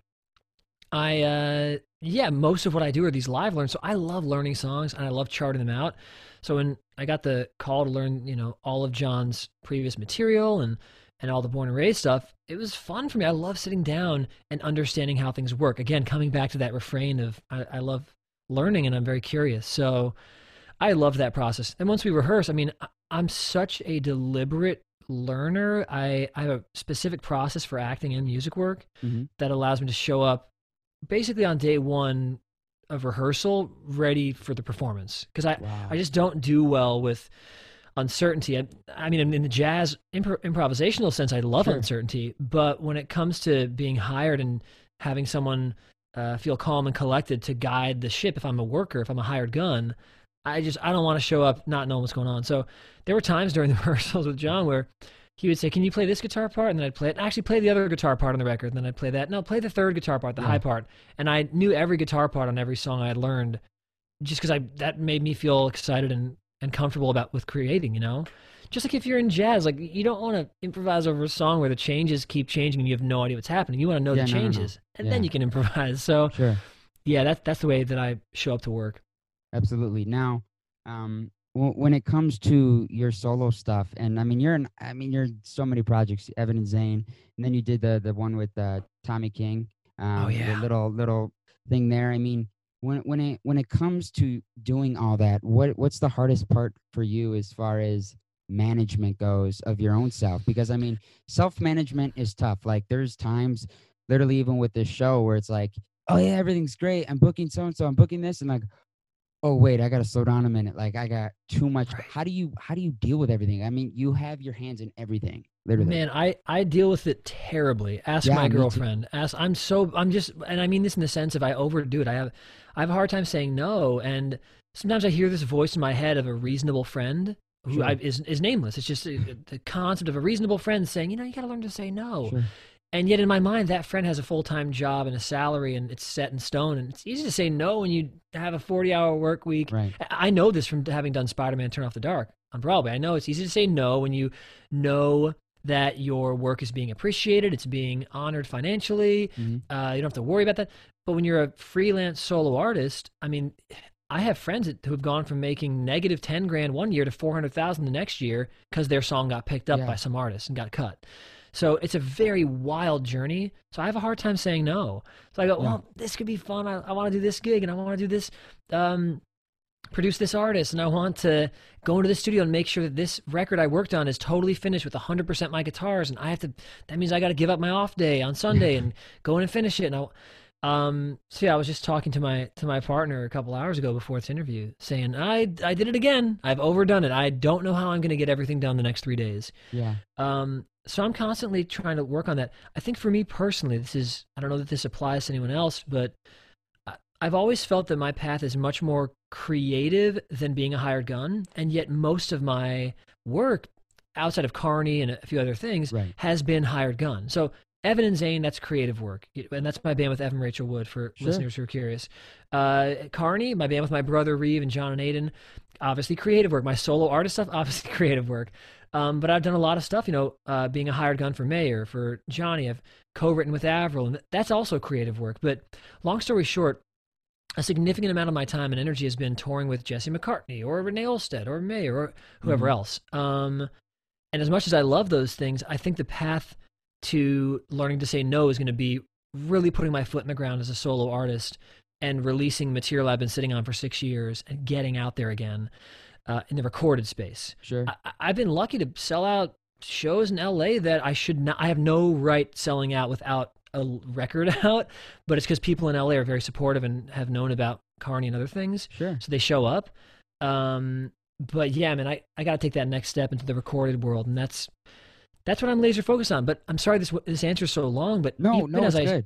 i uh yeah most of what i do are these live learns so i love learning songs and i love charting them out. So when i got the call to learn you know all of john's previous material and and all the born and raised stuff it was fun for me. I love sitting down and understanding how things work. Again coming back to that refrain of i, I love learning and I'm very curious. So I love that process. And once we rehearse, I mean, I'm such a deliberate learner. I, I have a specific process for acting and music work Mhm. that allows me to show up basically on day one of rehearsal ready for the performance. Because I, Wow. I just don't do well with uncertainty. I, I mean, in, in the jazz impro- improvisational sense, I love Sure. uncertainty. But when it comes to being hired and having someone uh, feel calm and collected to guide the ship, if I'm a worker, if I'm a hired gun, I just I don't want to show up not knowing what's going on. So there were times during the rehearsals with John where he would say, "Can you play this guitar part?" And then I'd play it. Actually, play the other guitar part on the record. And then I'd play that. No, play the third guitar part, the Yeah. high part. And I knew every guitar part on every song I had learned, just because I that made me feel excited and and comfortable about with creating. You know, just like if you're in jazz, like you don't want to improvise over a song where the changes keep changing and you have no idea what's happening. You want to know Yeah, the no, no, no. And then you can improvise. So Sure. yeah, that's that's the way that I show up to work. Absolutely. Now, um, w- when it comes to your solo stuff, and I mean, you're in, I mean, you're in so many projects, Evan and Zane, and then you did the the one with uh, Tommy King. Um, the yeah. little little thing there. I mean, when when it when it comes to doing all that, what what's the hardest part for you as far as management goes of your own self? Because I mean, self management is tough. Like there's times, literally even with this show, where it's like, oh yeah, everything's great. I'm booking so and so. I'm booking this, and like, oh wait, I gotta slow down a minute. Like I got too much. Right. How do you how do you deal with everything? I mean, you have your hands in everything, literally. Man, I I deal with it terribly. Ask Yeah, my girlfriend. Ask. I'm so I'm just, and I mean this in the sense of I overdo it. I have I have a hard time saying no, and sometimes I hear this voice in my head of a reasonable friend who Sure. I, is is nameless. It's just uh, the concept of a reasonable friend saying, you know, you got to learn to say no. Sure. And yet in my mind, that friend has a full time job and a salary, and it's set in stone. And it's easy to say no when you have a 40 hour work week. Right. I know this from having done Spider Man Turn Off the Dark on Broadway. I know it's easy to say no when you know that your work is being appreciated, it's being honored financially. Mhm. Uh, you don't have to worry about that. But when you're a freelance solo artist, I mean, I have friends who have gone from making negative 10 grand one year to 400,000 the next year because their song got picked up Yeah. by some artist and got cut. So it's a very wild journey. So I have a hard time saying no. So I go, Yeah. well, this could be fun. I, I want to do this gig and I want to do this, um, produce this artist, and I want to go into the studio and make sure that this record I worked on is totally finished with 100% my guitars. And I have to, that means I got to give up my off day on Sunday and go in and finish it. And I, um, so yeah, I was just talking to my to my partner a couple hours ago before this interview, saying I I did it again. I've overdone it. I don't know how I'm going to get everything done the next three days. Yeah. Um, so I'm constantly trying to work on that. I think for me personally, this is I don't know that this applies to anyone else, but I've always felt that my path is much more creative than being a hired gun, and yet most of my work outside of Carney and a few other things Right. has been hired gun. So Evan and Zane, that's creative work, and that's my band with Evan Rachel Wood for Sure. listeners who are curious. Uh, Carney, my band with my brother Reeve and John and Aiden, obviously creative work. My solo artist stuff, obviously creative work. Um, but I've done a lot of stuff, you know, uh, being a hired gun for Mayer, for Jonny. I've co-written with Avril, and that's also creative work. But long story short, a significant amount of my time and energy has been touring with Jesse McCartney or Renee Olstead or May or whoever Mhm. else. Um, and as much as I love those things, I think the path to learning to say no is going to be really putting my foot in the ground as a solo artist and releasing material I've been sitting on for six years and getting out there again uh, in the recorded space. Sure. I, I- I've been lucky to sell out shows in LA that I should not. I have no right selling out without a record out, but it's because people in LA are very supportive and have known about Carney and other things, sure. so they show up. Um, but yeah, man, I, I got to take that next step into the recorded world, and that's that's what I'm laser focused on. But I'm sorry this this answer's so long, but No, even no, as it's I good.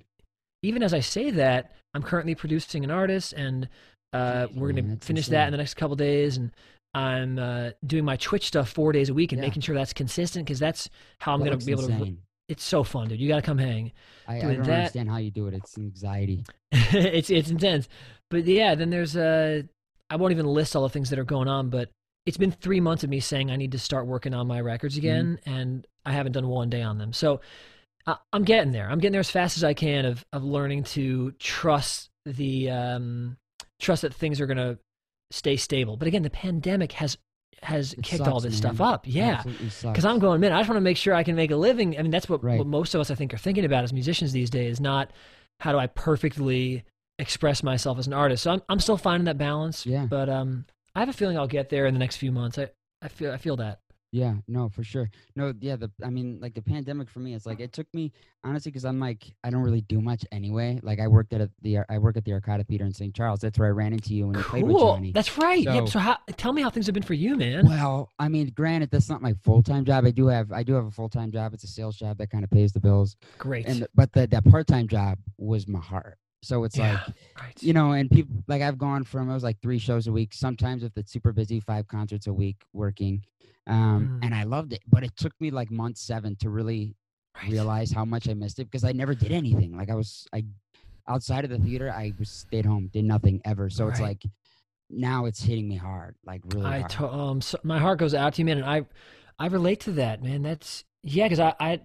even as I say that, I'm currently producing an artist, and uh, we're going to finish insane. that in the next couple days. And I'm uh, doing my Twitch stuff four days a week and Yeah. making sure that's consistent because that's how I'm That gonna be able to. insane. It's so fun, dude. You got to come hang. I, I don't that. understand how you do it. It's anxiety. it's it's intense, but yeah. Then there's uh, I won't even list all the things that are going on, but it's been three months of me saying I need to start working on my records Mm-hmm. again, and I haven't done one day on them. So I, I'm getting there. I'm getting there as fast as I can of of learning to trust the um, trust that things are gonna stay stable. But again, the pandemic has has It kicked all this man. stuff up. Yeah. Because I'm going, man, I just want to make sure I can make a living. I mean, that's what, Right. what most of us, I think, are thinking about as musicians these days, not how do I perfectly express myself as an artist. So I'm, I'm still finding that balance. Yeah. But um, I have a feeling I'll get there in the next few months. I, I feel I feel that. Yeah, no, for sure. No, yeah, the I mean, like the pandemic for me, it's like it took me honestly because I'm like I don't really do much anyway. Like I worked at a, the I work at the Arcada Theater in St. Charles. That's where I ran into you when you played with Cool. Jonny. That's right. So- So how, tell me how things have been for you, man. Well, I mean, granted, that's not my full time job. I do have I do have a full time job. It's a sales job that kind of pays the bills. Great. And but the that part time job was my heart. So it's yeah. like right. you know, and people like I've gone from it was like three shows a week. Sometimes if it's super busy, five concerts a week working. Um, Mm. and I loved it, but it took me like month seven to really right. realize how much I missed it because I never did anything. Like I was I outside of the theater, I was stayed home, did nothing ever. So it's like now it's hitting me hard, like really I hard. to, um so my heart goes out to you, man, and I I relate to that, man. That's yeah, because I, I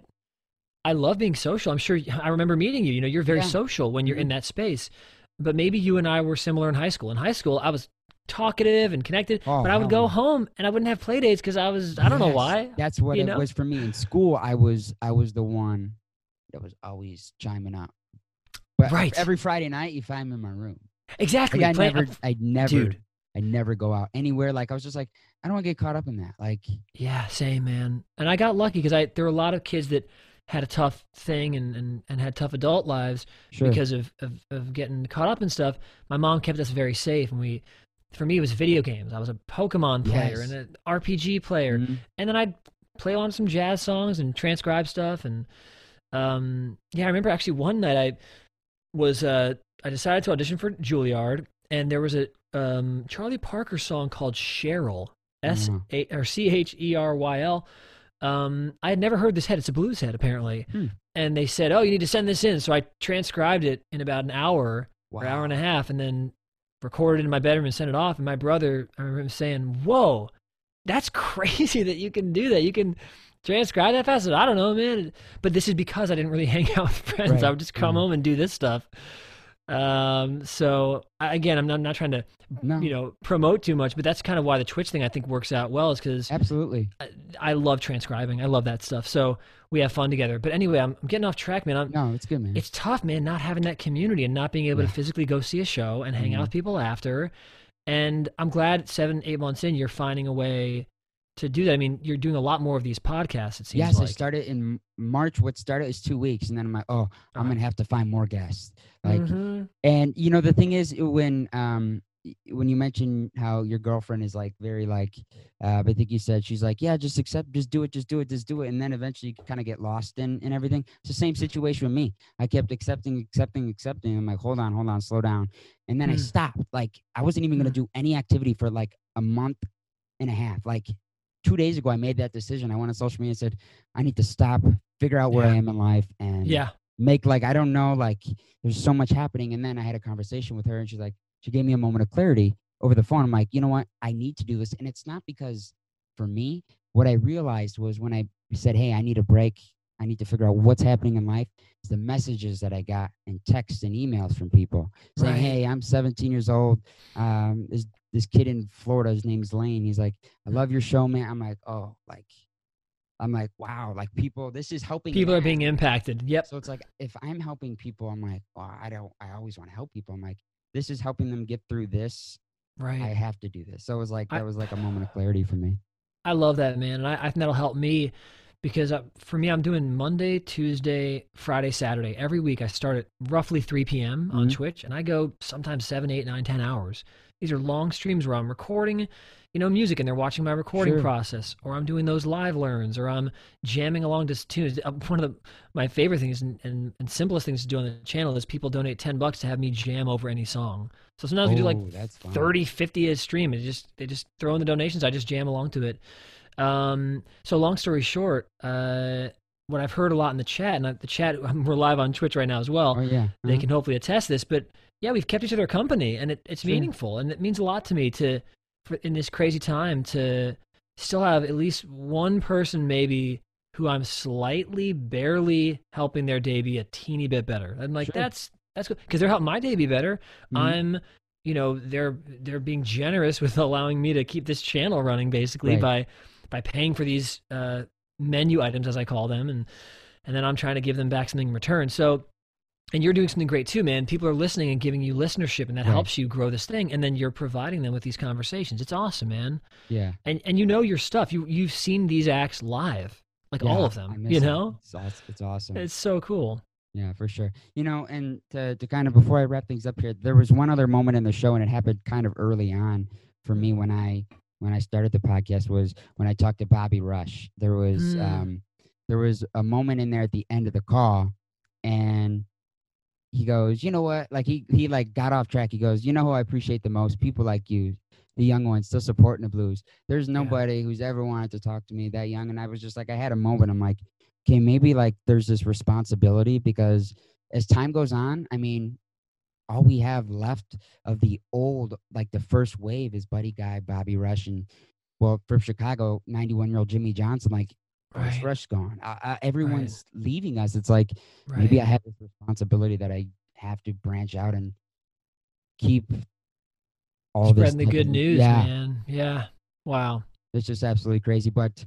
I love being social. I'm sure I remember meeting you. You know, you're very Yeah. social when you're Mhm. in that space. But maybe you and I were similar in high school. In high school, I was talkative and connected, Oh, but I would go home and I wouldn't have play dates because I was I don't know why. That's what it know? was for me in school. I was I was the one that was always chiming up. But Right. every Friday night, you find me in my room. Exactly. Like I Play- never, uh, I never, dude. I never go out anywhere. Like I was just like, I don't want to get caught up in that. Like, Yeah, same man. And I got lucky because I there were a lot of kids that had a tough thing and, and, and had tough adult lives sure, because of, of, of getting caught up in stuff. My mom kept us very safe, and we, for me, it was video games. I was a Pokemon player Yes. and an RPG player, Mhm. and then I'd play on some jazz songs and transcribe stuff. And um, yeah, I remember actually one night I was uh, I decided to audition for Juilliard, and there was a um, Charlie Parker song called Cheryl, S A or C H E R Y L. Um, I had never heard this head. It's a blues head, apparently. Hmm. And they said, "Oh, you need to send this in." So I transcribed it in about an hour or hour and a half, and then recorded it in my bedroom and sent it off. And my brother, I remember him saying, "Whoa, that's crazy that you can do that. You can transcribe that fast." I don't know, man. But this is because I didn't really hang out with friends. I would just come yeah. home and do this stuff. Um, so I, again, I'm not, I'm not trying to, no, you know, promote too much, but that's kind of why the Twitch thing I think works out well, is because absolutely. I, I love transcribing. I love that stuff. So we have fun together. But anyway, I'm, I'm getting off track, man. I'm, No, it's good, man. it's tough, man, not having that community and not being able Yeah. to physically go see a show and hang out Mhm. with people after. And I'm glad seven, eight months in, you're finding a way to do that. I mean, you're doing a lot more of these podcasts. It seems yes, like. I started in March. What started is two weeks, and then I'm like, oh, I'm gonna have to find more guests. Like, Mhm. and you know, the thing is, when um, when you mention how your girlfriend is like very like, uh, I think you said she's like, yeah, just accept, just do it, just do it, just do it, and then eventually you kind of get lost in in everything. It's the same situation with me. I kept accepting, accepting, accepting. I'm like, hold on, hold on, slow down, and then I Hmm. stopped. Like, I wasn't even gonna Hmm. do any activity for like a month and a half. Like two days ago, I made that decision. I went on social media and said, I need to stop, figure out where I am in life, and yeah. make like I don't know, like there's so much happening. And then I had a conversation with her, and she's like, she gave me a moment of clarity over the phone. I'm like, you know what? I need to do this, and it's not because for me. What I realized was when I said, hey, I need a break. I need to figure out what's happening in life. It's the messages that I got and texts and emails from people saying, Right. "Hey, I'm 17 years old. Um, this this kid in Florida, his name's Lane. He's like, I love your show, man. I'm like, oh, like, I'm like, wow, like people, this is helping. People are them." being impacted. Yep. So it's like if I'm helping people, I'm like, well, I don't. I always want to help people. I'm like, this is helping them get through this. Right. I have to do this. So it was like that was like a moment of clarity for me. I love that, man. And I, I think that'll help me because uh, for me, I'm doing Monday, Tuesday, Friday, Saturday. Every week I start at roughly 3 p.m. on Mhm. Twitch and I go sometimes 7, 8, 9, 10 hours. These are long streams where I'm recording, you know, music and they're watching my recording Sure. process or I'm doing those live learns or I'm jamming along to tunes. Uh, One of the, my favorite things and, and, and simplest things to do on the channel is people donate 10 bucks to have me jam over any song. So sometimes we do like Oh, that's 30 50 a stream it just they just throw in the donations i just jam along to it um so long story short uh what i've heard a lot in the chat and the chat we're live on twitch right now as well Oh yeah. they uh-huh. can hopefully attest this but yeah we've kept each other company and it, it's Sure. meaningful and it means a lot to me to for, in this crazy time to still have at least one person maybe who i'm slightly barely helping their day be a teeny bit better i'm like Sure. that's that's good because they're helping my day be better Mhm. i'm you know they're they're being generous with allowing me to keep this channel running basically Right. by by paying for these uh menu items as i call them and and then i'm trying to give them back something in return so and you're doing something great too man people are listening and giving you listenership and that Right. helps you grow this thing and then you're providing them with these conversations it's awesome man yeah. and and you know your stuff you you've seen these acts live like all of them you it. know it's, it's awesome. it's so cool Yeah, for sure. You know, and to, to kind of before I wrap things up here, there was one other moment in the show, and it happened kind of early on for me when I when I started the podcast was when I talked to Bobby Rush. There was Mm. um there was a moment in there at the end of the call, and he goes, you know what? Like he he like got off track. He goes, you know who I appreciate the most? People like you, the young ones, still supporting the blues. There's nobody who's ever wanted to talk to me that young, and I was just like, I had a moment. I'm like okay, maybe like there's this responsibility because as time goes on, I mean, all we have left of the old, like the first wave is Buddy Guy, Bobby Rush, and well, from Chicago, 91 year old Jimmy Johnson. Like, Rush Right. Rush gone. Uh, uh, everyone's leaving us. It's like right maybe I have this responsibility that I have to branch out and keep all this spreading the good news Yeah, man yeah wow it's just absolutely crazy. But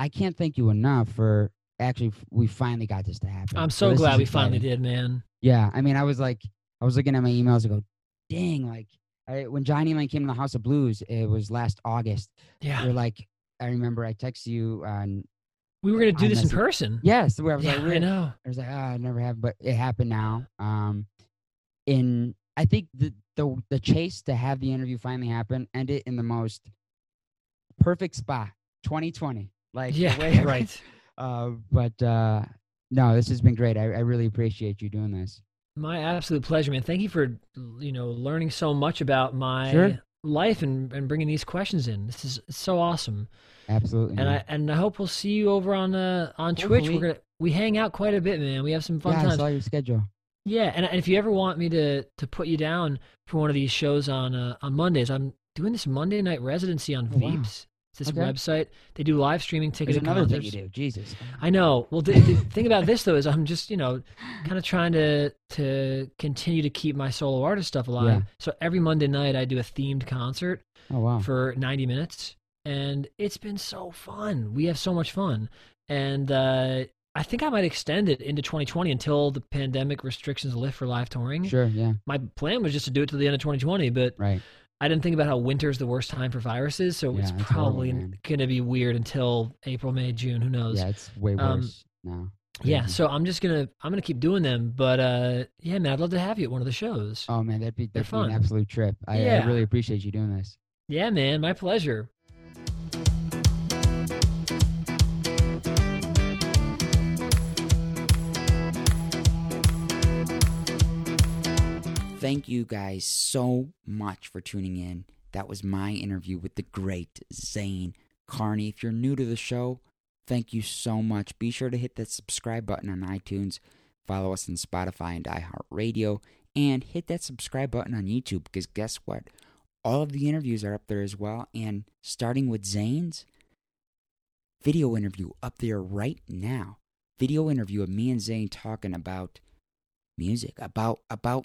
I can't thank you enough for actually. We finally got this to happen. i'm so this glad we finally did man Yeah, I mean, I was like, I was looking at my emails and go, dang, like I, when Jonny Lang came to the House of Blues, it was last August. yeah You're like, I remember I texted you on we were going to do I this in person yes, where I was yeah like, i know I was like, oh, I never have, but it happened now. Um, in I think the the the chase to have the interview finally happen ended in the most perfect spot, 2020. Like yeah way- right Uh, but uh, no, this has been great. I, I really appreciate you doing this. My absolute pleasure, man. Thank you for you know learning so much about my Sure. life and, and bringing these questions in. This is so awesome, Absolutely. and. I and I hope we'll see you over on uh, on Twitch. We're gonna we hang out quite a bit, man. We have some fun yeah, I times. saw your schedule. Yeah, and, and if you ever want me to to put you down for one of these shows on uh, on Mondays, I'm doing this Monday night residency on Oh, wow. It's this Okay. website. They do live streaming There's ticketed another thing you do. Jesus. I know. Well, the, the thing about this though is I'm just you know kind of trying to to continue to keep my solo artist stuff alive. Yeah. So every Monday night I do a themed concert Oh wow. for 90 minutes, and it's been so fun. We have so much fun, and uh, I think I might extend it into 2020 until the pandemic restrictions lift for live touring. Sure. Yeah. My plan was just to do it till the end of 2020, but Right. I didn't think about how winter's the worst time for viruses, so Yeah, it's it's probably going to be weird until April, May, June. Who knows? Yeah. It's way Um, worse now. Yeah, Crazy. so I'm just gonna I'm gonna keep doing them, but uh, yeah, man, I'd love to have you at one of the shows. Oh man, that'd be that'd be an absolute trip. I, I really appreciate you doing this. Yeah, man, my pleasure. Thank you guys so much for tuning in. That was my interview with the great Zane Carney. If you're new to the show, thank you so much. Be sure to hit that subscribe button on iTunes, follow us on Spotify and iHeartRadio, and hit that subscribe button on YouTube because guess what? All of the interviews are up there as well. And starting with Zane's video interview up there right now. video interview of me and Zane talking about music, about about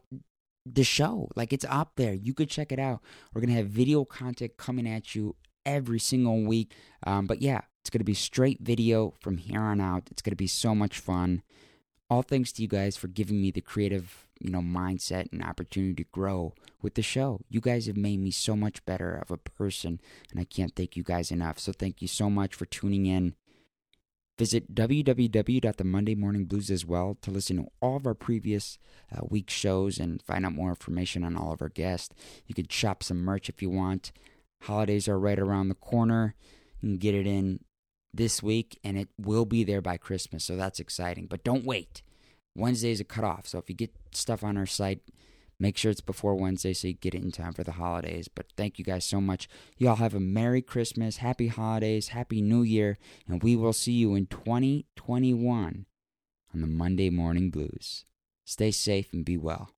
the show. Like it's up there. You could check it out. We're gonna have video content coming at you every single week. Um, but yeah, it's gonna be straight video from here on out. It's gonna be so much fun. All thanks to you guys for giving me the creative, you know, mindset and opportunity to grow with the show. You guys have made me so much better of a person, and I can't thank you guys enough. So thank you so much for tuning in. Visit www.themondaymorningblues as well to listen to all of our previous uh, week shows and find out more information on all of our guests. You can shop some merch if you want. Holidays are right around the corner. You can get it in this week and it will be there by Christmas, so that's exciting. But don't wait. Wednesday is a cutoff, so if you get stuff on our site, Make sure it's before Wednesday so you get it in time for the holidays. But thank you guys so much. Y'all have a Merry Christmas, Happy Holidays, Happy New Year, and we will see you in 2021 on the Monday Morning Blues. Stay safe and be well.